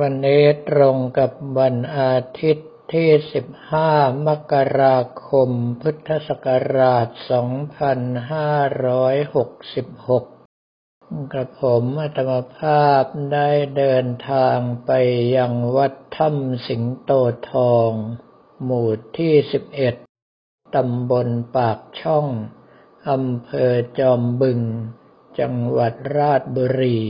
วันนี้ตรงกับวันอาทิตย์ที่ 15 มกราคม พุทธศักราช 2566 กระผมอัตมภาพได้เดินทางไปยังวัดถ้ำสิงโตทอง หมู่ที่ 11 ตำบลปากช่อง อำเภอจอมบึง จังหวัดราชบุรี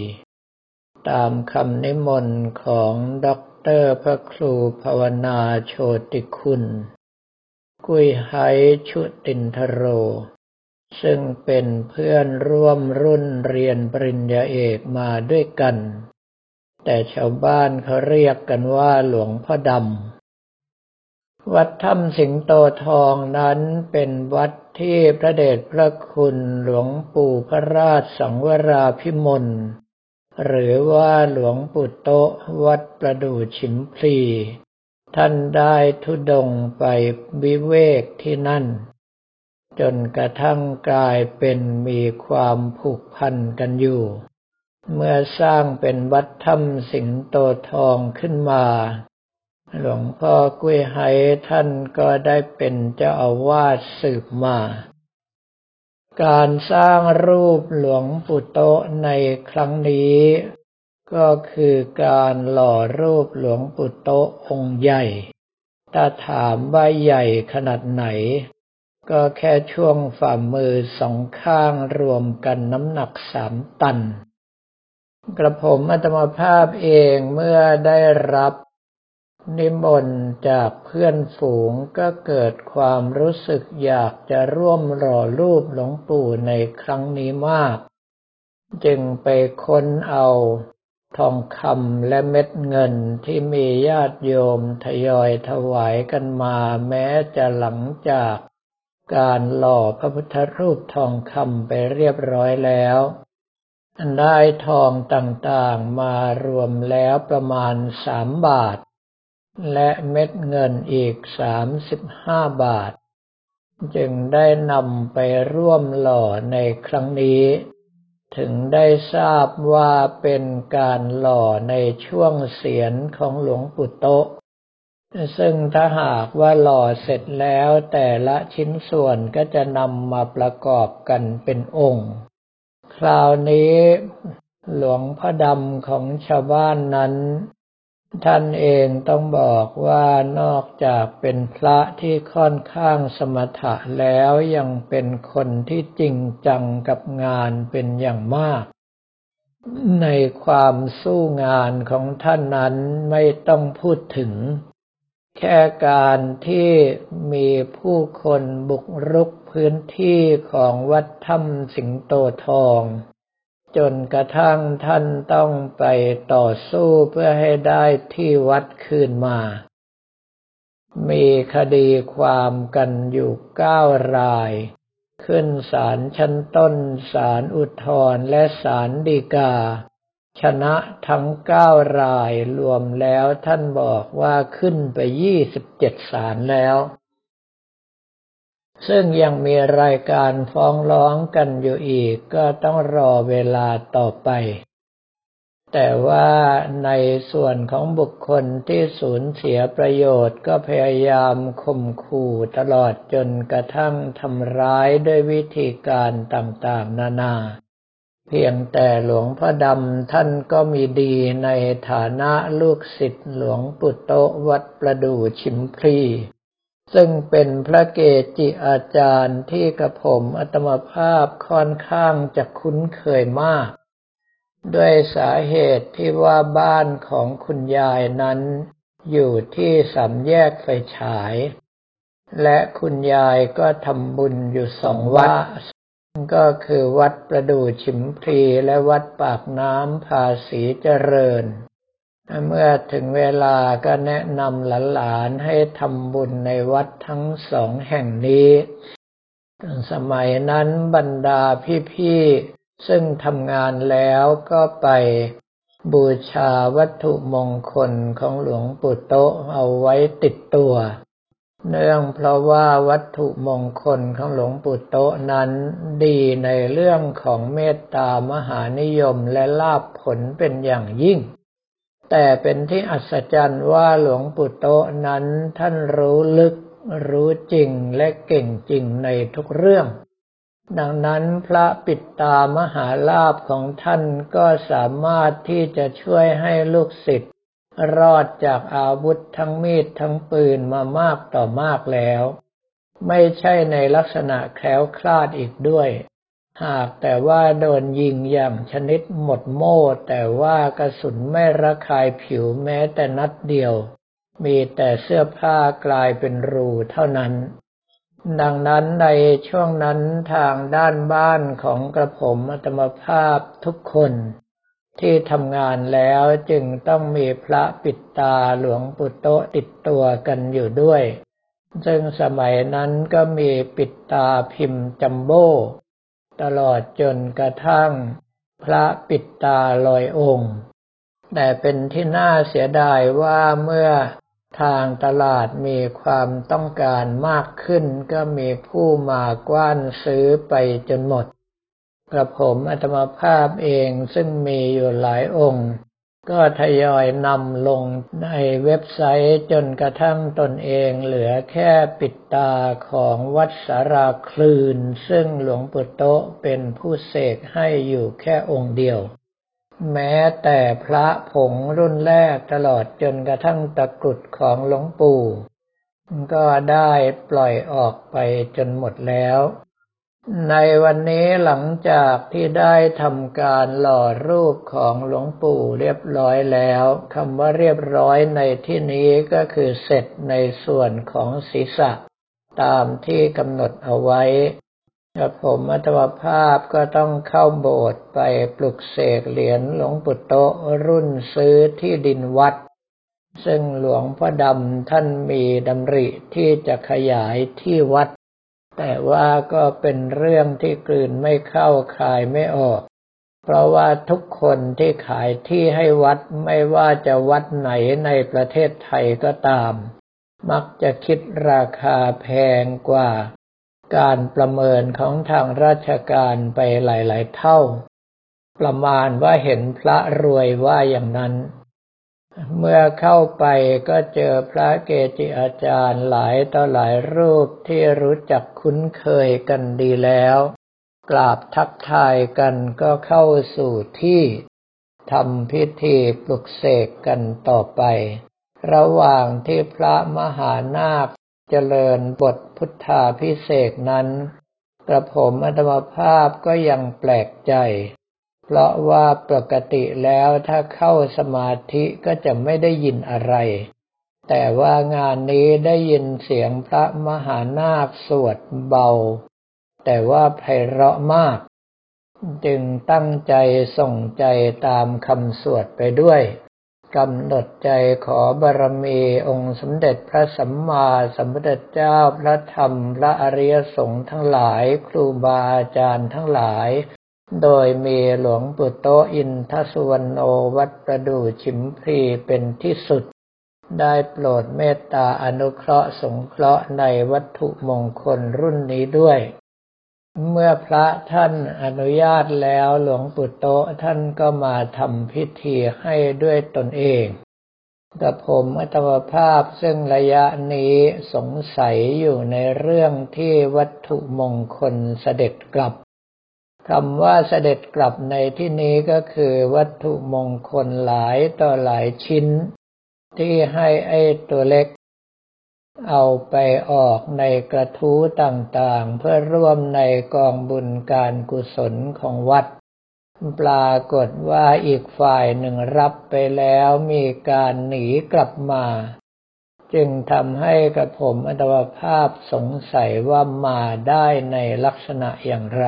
ตามคำนิมนต์ของด็อกเตอร์พระครูภาวนาโชติคุณ กุยไฮชุตินทโร ซึ่งเป็นเพื่อนร่วมรุ่นเรียนปริญญาเอกมาด้วยกัน แต่ชาวบ้านเขาเรียกกันว่าหลวงพ่อดำ วัดถ้ำสิงโตทองนั้นเป็นวัดที่พระเดชพระคุณหลวงปู่พระราชสังวราพิมล หรือว่าหลวงปู่โตวัดประดู่ฉิมพลี ท่านได้ทุดงไปวิเวกที่นั่น จนกระทั่งกลายเป็นมีความผูกพันกันอยู่ เมื่อสร้างเป็นวัดถ้ำสิงโตทองขึ้นมา หลวงพ่อกุ้ยไฮท่านก็ได้เป็นเจ้าอาวาสสืบมา การสร้างรูปหลวงปู่โตในครั้งนี้ ก็คือการหล่อรูปหลวงปู่โตองค์ใหญ่ ถ้าถามว่าใหญ่ขนาดไหน ก็แค่ช่วงฝ่ามือสองข้างรวมกันน้ำหนักสามตัน กระผมอัตมภาพเองเมื่อได้รับ นิมนต์จากเพื่อนฝูงก็เกิดความรู้สึกอยากจะร่วมหล่อรูปหลวงปู่ในครั้งนี้มาก จึงไปค้นเอาทองคำและเม็ดเงินที่มีญาติโยมทยอยถวายกันมาแม้จะหลังจากการหล่อพระพุทธรูปทองคำไปเรียบร้อยแล้วได้ทองต่างๆมารวมแล้วประมาณสามบาท และเม็ดเงินอีกสามสิบห้าบาท จึงได้นำไปร่วมหล่อในครั้งนี้ ถึงได้ทราบว่าเป็นการหล่อในช่วงเสียนของหลวงปู่โตซึ่งถ้าหากว่าหล่อเสร็จแล้วแต่ละชิ้นส่วนก็จะนำมาประกอบกันเป็นองค์ คราวนี้หลวงพ่อดำของชาวบ้านนั้น ท่านเองต้องบอกว่านอกจากเป็นพระที่ค่อนข้างสมถะแล้วยังเป็นคนที่จริงจังกับงานเป็นอย่างมาก ในความสู้งานของท่านนั้นไม่ต้องพูดถึง แค่การที่มีผู้คนบุกรุกพื้นที่ของวัดถ้ำสิงโตทอง จนกระทั่งท่านต้องไปต่อสู้เพื่อให้ได้ที่วัดคืนมา มีคดีความกันอยู่เก้าราย ขึ้นศาลชั้นต้น ศาลอุทธรณ์และศาลฎีกา ชนะทั้งเก้ารายรวมแล้วท่านบอกว่าขึ้นไปยี่สิบเจ็ดศาลแล้ว ซึ่งยังมีรายการฟ้องร้องกันอยู่อีกก็ต้องรอเวลาต่อไป แต่ว่าในส่วนของบุคคลที่สูญเสียประโยชน์ก็พยายามข่มขู่ตลอดจนกระทั่งทำร้ายด้วยวิธีการต่างๆ นานา เพียงแต่หลวงพ่อดำท่านก็มีดีในฐานะลูกศิษย์หลวงปู่โตวัดประดู่ชิมพลี ซึ่งเป็นพระเกจิอาจารย์ที่กระผมอัตมภาพค่อนข้างจะคุ้นเคยมาก ด้วยสาเหตุที่ว่าบ้านของคุณยายนั้น อยู่ที่สามแยกไฟฉาย และคุณยายก็ทำบุญอยู่สองวัด ก็คือวัดประดู่ฉิมพลีและวัดปากน้ำภาษีเจริญ เมื่อถึงเวลาก็แนะนำหลานๆให้ทำบุญในวัดทั้งสองแห่งนี้สมัยนั้นบรรดาพี่ๆซึ่งทำงานแล้วก็ไปบูชาวัตถุมงคลของหลวงปู่โตเอาไว้ติดตัว เนื่องเพราะว่าวัตถุมงคลของหลวงปู่โตนั้นดีในเรื่องของเมตตามหานิยมและลาภผลเป็นอย่างยิ่ง แต่เป็นที่อัศจรรย์ว่าหลวงปู่โตนั้นท่านรู้ลึกรู้จริงและเก่งจริงในทุกเรื่อง ดังนั้นพระปิดตามหาลาภของท่านก็สามารถที่จะช่วยให้ลูกศิษย์รอดจากอาวุธทั้งมีดทั้งปืนมามากต่อมากแล้ว ไม่ใช่ในลักษณะแคล้วคลาดอีกด้วย หากแต่ว่าโดนยิงอย่างชนิดหมดโม่ แต่ว่ากระสุนไม่ระคายผิวแม้แต่นัดเดียว มีแต่เสื้อผ้ากลายเป็นรูเท่านั้น ดังนั้นในช่วงนั้นทางด้านบ้านของกระผมอัตมภาพทุกคนที่ทำงานแล้วจึงต้องมีพระปิดตาหลวงปู่โตติดตัวกันอยู่ด้วย ซึ่งสมัยนั้นก็มีปิดตาพิมพ์จัมโบ้ ตลอดจนกระทั่งพระปิดตาลอยองค์ แต่เป็นที่น่าเสียดายว่าเมื่อทางตลาดมีความต้องการมากขึ้นก็มีผู้มากว้านซื้อไปจนหมด กระผมอัตมาภาพเองซึ่งมีอยู่หลายองค์ ก็ทยอยนำลงในเว็บไซต์จนกระทั่งตนเองเหลือแค่ปิดตาของวัดสาราคลืน ซึ่งหลวงปู่โตเป็นผู้เสกให้อยู่แค่องค์เดียว แม้แต่พระผงรุ่นแรกตลอดจนกระทั่งตะกรุดของหลวงปู่ ก็ได้ปล่อยออกไปจนหมดแล้ว ในวันนี้หลังจากที่ได้ทำการหล่อรูปของหลวงปู่เรียบร้อยแล้วคำว่าเรียบร้อยในที่นี้ก็คือเสร็จในส่วนของศีรษะ ตามที่กำหนดเอาไว้กระผมอัตวภาพก็ต้องเข้าโบสถ์ไปปลุกเสกเหรียญหลวงปู่โตรุ่นซื้อที่ดินวัด ซึ่งหลวงพ่อดำท่านมีดำริที่จะขยายที่วัด แต่ว่าก็เป็นเรื่องที่กลืนไม่เข้าคายไม่ออก เพราะว่าทุกคนที่ขายที่ให้วัดไม่ว่าจะวัดไหนในประเทศไทยก็ตาม มักจะคิดราคาแพงกว่า การประเมินของทางราชการไปหลาย ๆ เท่า ประมาณว่าเห็นพระรวยว่าอย่างนั้น เมื่อเข้าไปก็เจอพระเกจิอาจารย์หลายต่อหลายรูปที่รู้จักคุ้นเคยกันดีแล้ว กราบทักทายกันก็เข้าสู่ที่ทำพิธีปลุกเสกกันต่อไป ระหว่างที่พระมหานาคเจริญบทพุทธาพิเศษนั้น กระผมอัตมภาพก็ยังแปลกใจ เพราะว่าปกติแล้วถ้าเข้าสมาธิก็จะไม่ได้ยินอะไร แต่ว่างานนี้ได้ยินเสียงพระมหานาคสวดเบา แต่ว่าไพเราะมาก จึงตั้งใจส่งใจตามคำสวดไปด้วยกำหนดใจขอบารมีองค์สมเด็จพระสัมมาสัมพุทธเจ้าพระธรรมพระอริยสงฆ์ทั้งหลาย ครูบาอาจารย์ทั้งหลาย โดยมีหลวงปู่โตอินทสุวรรณโอวัดประดู่ชิมพรีเป็นที่สุด ได้โปรดเมตตาอนุเคราะห์สงเคราะห์ในวัตถุมงคลรุ่นนี้ด้วย เมื่อพระท่านอนุญาตแล้วหลวงปู่โตท่านก็มาทำพิธีให้ด้วยตนเองกับผมอัตมภาพซึ่งระยะนี้สงสัยอยู่ในเรื่องที่วัตถุมงคลเสด็จกลับ คำว่าเสด็จกลับในที่นี้ก็คือวัตถุมงคลหลายต่อหลายชิ้น ที่ให้ไอ้ตัวเล็ก เอาไปออกในกระทู้ต่างๆ เพื่อร่วมในกองบุญการกุศลของวัด ปรากฏว่าอีกฝ่ายหนึ่งรับไปแล้วมีการหนีกลับมา จึงทำให้กระผมอัตวภาพสงสัยว่ามาได้ในลักษณะอย่างไร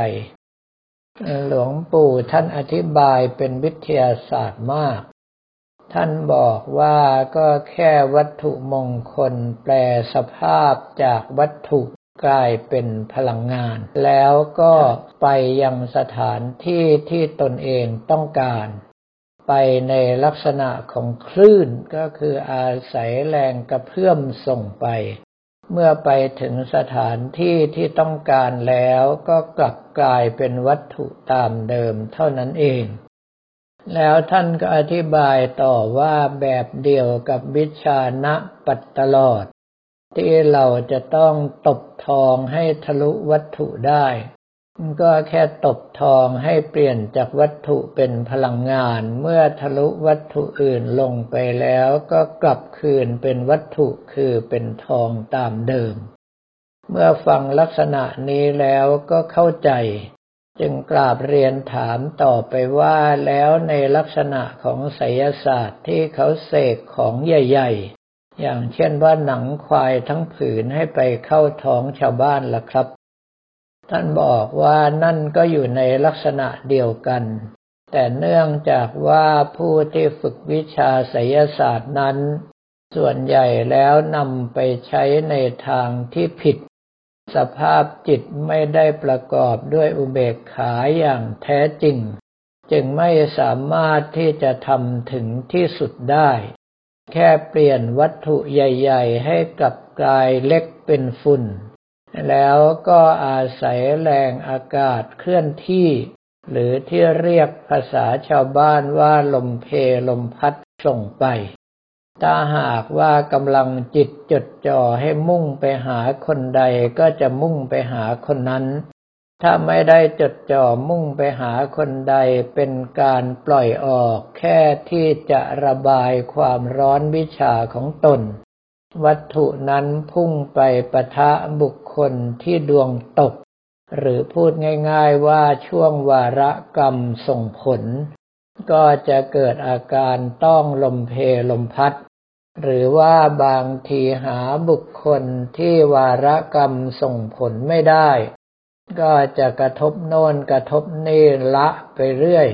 หลวงปู่ท่านอธิบายเป็นวิทยาศาสตร์มาก ท่านบอกว่าก็แค่วัตถุมงคลแปลสภาพจากวัตถุกลายเป็นพลังงาน แล้วก็ไปยังสถานที่ที่ตนเองต้องการ ไปในลักษณะของคลื่นก็คืออาศัยแรงกระเพื่อมส่งไป เมื่อไปถึงสถานที่ที่ต้องการแล้วก็กลับกลายเป็นวัตถุตามเดิมเท่านั้นเอง แล้วท่านก็อธิบายต่อว่าแบบเดียวกับวิชานะปัตตลอด ที่เราจะต้องตบทองให้ทะลุวัตถุได้ ก็แค่ตบทองให้เปลี่ยนจากวัตถุเป็นพลังงาน เมื่อทะลุวัตถุอื่นลงไปแล้วก็กลับคืนเป็นวัตถุคือเป็นทองตามเดิม เมื่อฟังลักษณะนี้แล้วก็เข้าใจ จึงกราบเรียนถามต่อไปว่าแล้วในลักษณะของไสยศาสตร์ที่เขาเสกของใหญ่ๆ อย่างเช่นว่าหนังควายทั้งผืนให้ไปเข้าท้องชาวบ้านล่ะครับ ท่านบอกว่านั่นก็อยู่ในลักษณะเดียวกัน แต่เนื่องจากว่าผู้ที่ฝึกวิชาไสยศาสตร์นั้น ส่วนใหญ่แล้วนำไปใช้ในทางที่ผิด สภาพจิตไม่ได้ประกอบด้วยอุเบกขาอย่างแท้จริง จึงไม่สามารถที่จะทำถึงที่สุดได้ แค่เปลี่ยนวัตถุใหญ่ ๆ ให้กลับกลายเล็กเป็นฝุ่น แล้วก็อาศัยแรงอากาศเคลื่อนที่ หรือที่เรียกภาษาชาวบ้านว่าลมเพลมพัดส่งไป ถ้าหากว่ากำลังจิตจดจ่อให้มุ่งไปหาคนใดก็จะมุ่งไปหาคนนั้น ถ้าไม่ได้จดจ่อมุ่งไปหาคนใดเป็นการปล่อยออกแค่ที่จะระบายความร้อนวิชาของตน วัตถุนั้นพุ่งไปปะทะบุคคลที่ดวงตก หรือพูดง่ายๆว่าช่วงวาระกรรมส่งผล ก็จะเกิดอาการต้องลมเพลมพัด หรือว่าบางทีหาบุคคลที่วาระกรรมส่งผลไม่ได้ ก็จะกระทบโน่นกระทบนี่ละไปเรื่อย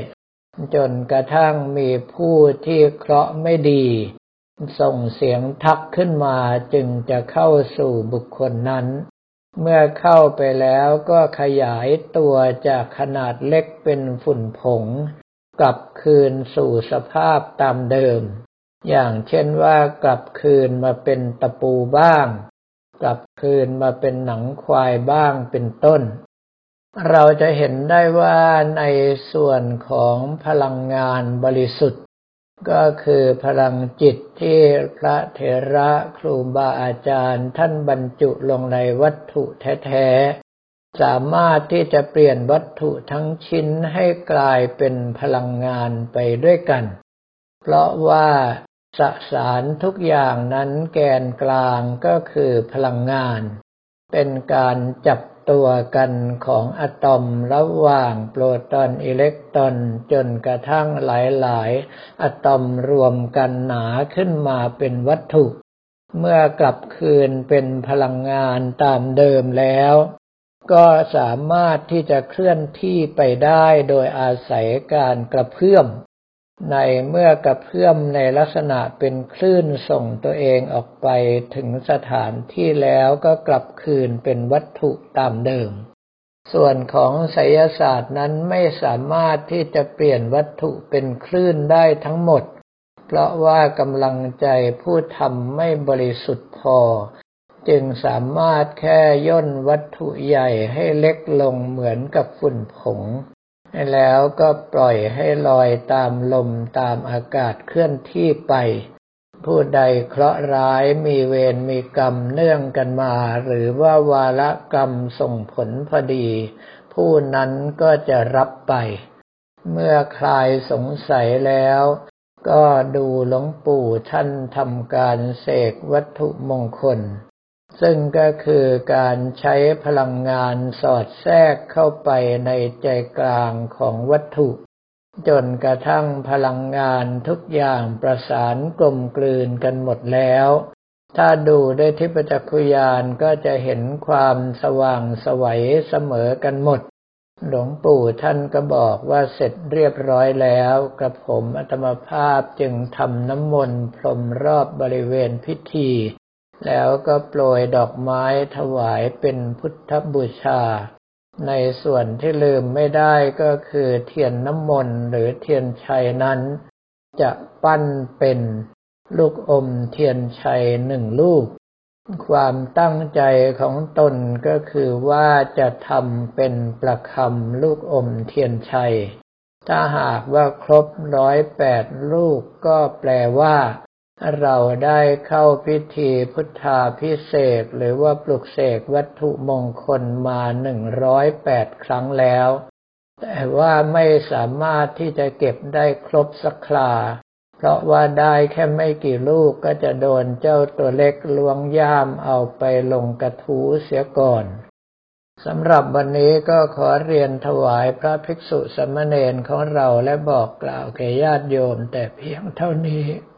จนกระทั่งมีผู้ที่เคราะห์ไม่ดี ส่งเสียงทักขึ้นมาจึงจะเข้าสู่บุคคลนั้น เมื่อเข้าไปแล้วก็ขยายตัวจากขนาดเล็กเป็นฝุ่นผง กลับคืนสู่สภาพตามเดิม อย่างเช่นว่ากลับคืนมาเป็นตะปูบ้าง กลับคืนมาเป็นหนังควายบ้างเป็นต้น เราจะเห็นได้ว่าในส่วนของพลังงานบริสุทธิ์ ก็คือพลังจิตที่พระเถระครูบาอาจารย์ ท่านบรรจุลงในวัตถุแท้ๆ สามารถที่จะเปลี่ยนวัตถุทั้งชิ้นให้กลายเป็นพลังงานไปด้วยกัน เพราะว่าสสารทุกอย่างนั้นแกนกลางก็คือพลังงาน เป็นการจับ ตัวกันของอะตอมระหว่างโปรตอนอิเล็กตรอน จนกระทั่งหลาย ๆอะตอมรวมกันหนาขึ้นมาเป็นวัตถุ เมื่อกลับคืนเป็นพลังงานตามเดิมแล้ว ก็สามารถที่จะเคลื่อนที่ไปได้โดยอาศัยการกระเพื่อม ในเมื่อกระเพื่อมในลักษณะเป็นคลื่นส่งตัวเองออกไปถึงสถานที่แล้วก็กลับคืนเป็นวัตถุตามเดิม ส่วนของไสยศาสตร์นั้นไม่สามารถที่จะเปลี่ยนวัตถุเป็นคลื่นได้ทั้งหมด เพราะว่ากำลังใจผู้ทำไม่บริสุทธิ์พอ จึงสามารถแค่ย่นวัตถุใหญ่ให้เล็กลงเหมือนกับฝุ่นผง แล้วก็ปล่อยให้ลอยตามลมตามอากาศเคลื่อนที่ไป ผู้ใดเคราะห์ร้ายมีเวรมีกรรมเนื่องกันมา หรือว่าวาระกรรมส่งผลพอดี ผู้นั้นก็จะรับไป เมื่อคลายสงสัยแล้ว ก็ดูหลวงปู่ท่านทำการเสกวัตถุมงคล ซึ่งก็คือการใช้พลังงานสอดแทรกเข้าไปในใจกลางของวัตถุ จนกระทั่งพลังงานทุกอย่างประสานกลมกลืนกันหมดแล้ว ถ้าดูด้วยทิพจักขุยานก็จะเห็นความสว่างสวัยเสมอกันหมด หลวงปู่ท่านก็บอกว่าเสร็จเรียบร้อยแล้วกระผมอัตมภาพจึงทำน้ำมนต์พรมรอบบริเวณพิธี แล้วก็โปรยดอกไม้ถวายเป็นพุทธบูชา ในส่วนที่ลืมไม่ได้ก็คือเทียนน้ำมนต์หรือเทียนชัยนั้น จะปั้นเป็นลูกอมเทียนชัยหนึ่งลูก ความตั้งใจของตนก็คือว่าจะทำเป็นประคำลูกอมเทียนชัย ถ้าหากว่าครบร้อยแปดลูกก็แปลว่า เราได้เข้าพิธีพุทธาพิเศษหรือว่าปลุกเสกวัตถุมงคลมาหนึ่งร้อยแปดครั้งแล้ว แต่ว่าไม่สามารถที่จะเก็บได้ครบสักคราเพราะว่าได้แค่ไม่กี่ลูกก็จะโดนเจ้าตัวเล็กล้วงย่ามเอาไปลงกระทูเสียก่อนสำหรับวันนี้ก็ขอเรียนถวายพระภิกษุสมณเณรของเราและบอกกล่าวแก่ญาติโยมแต่เพียงเท่านี้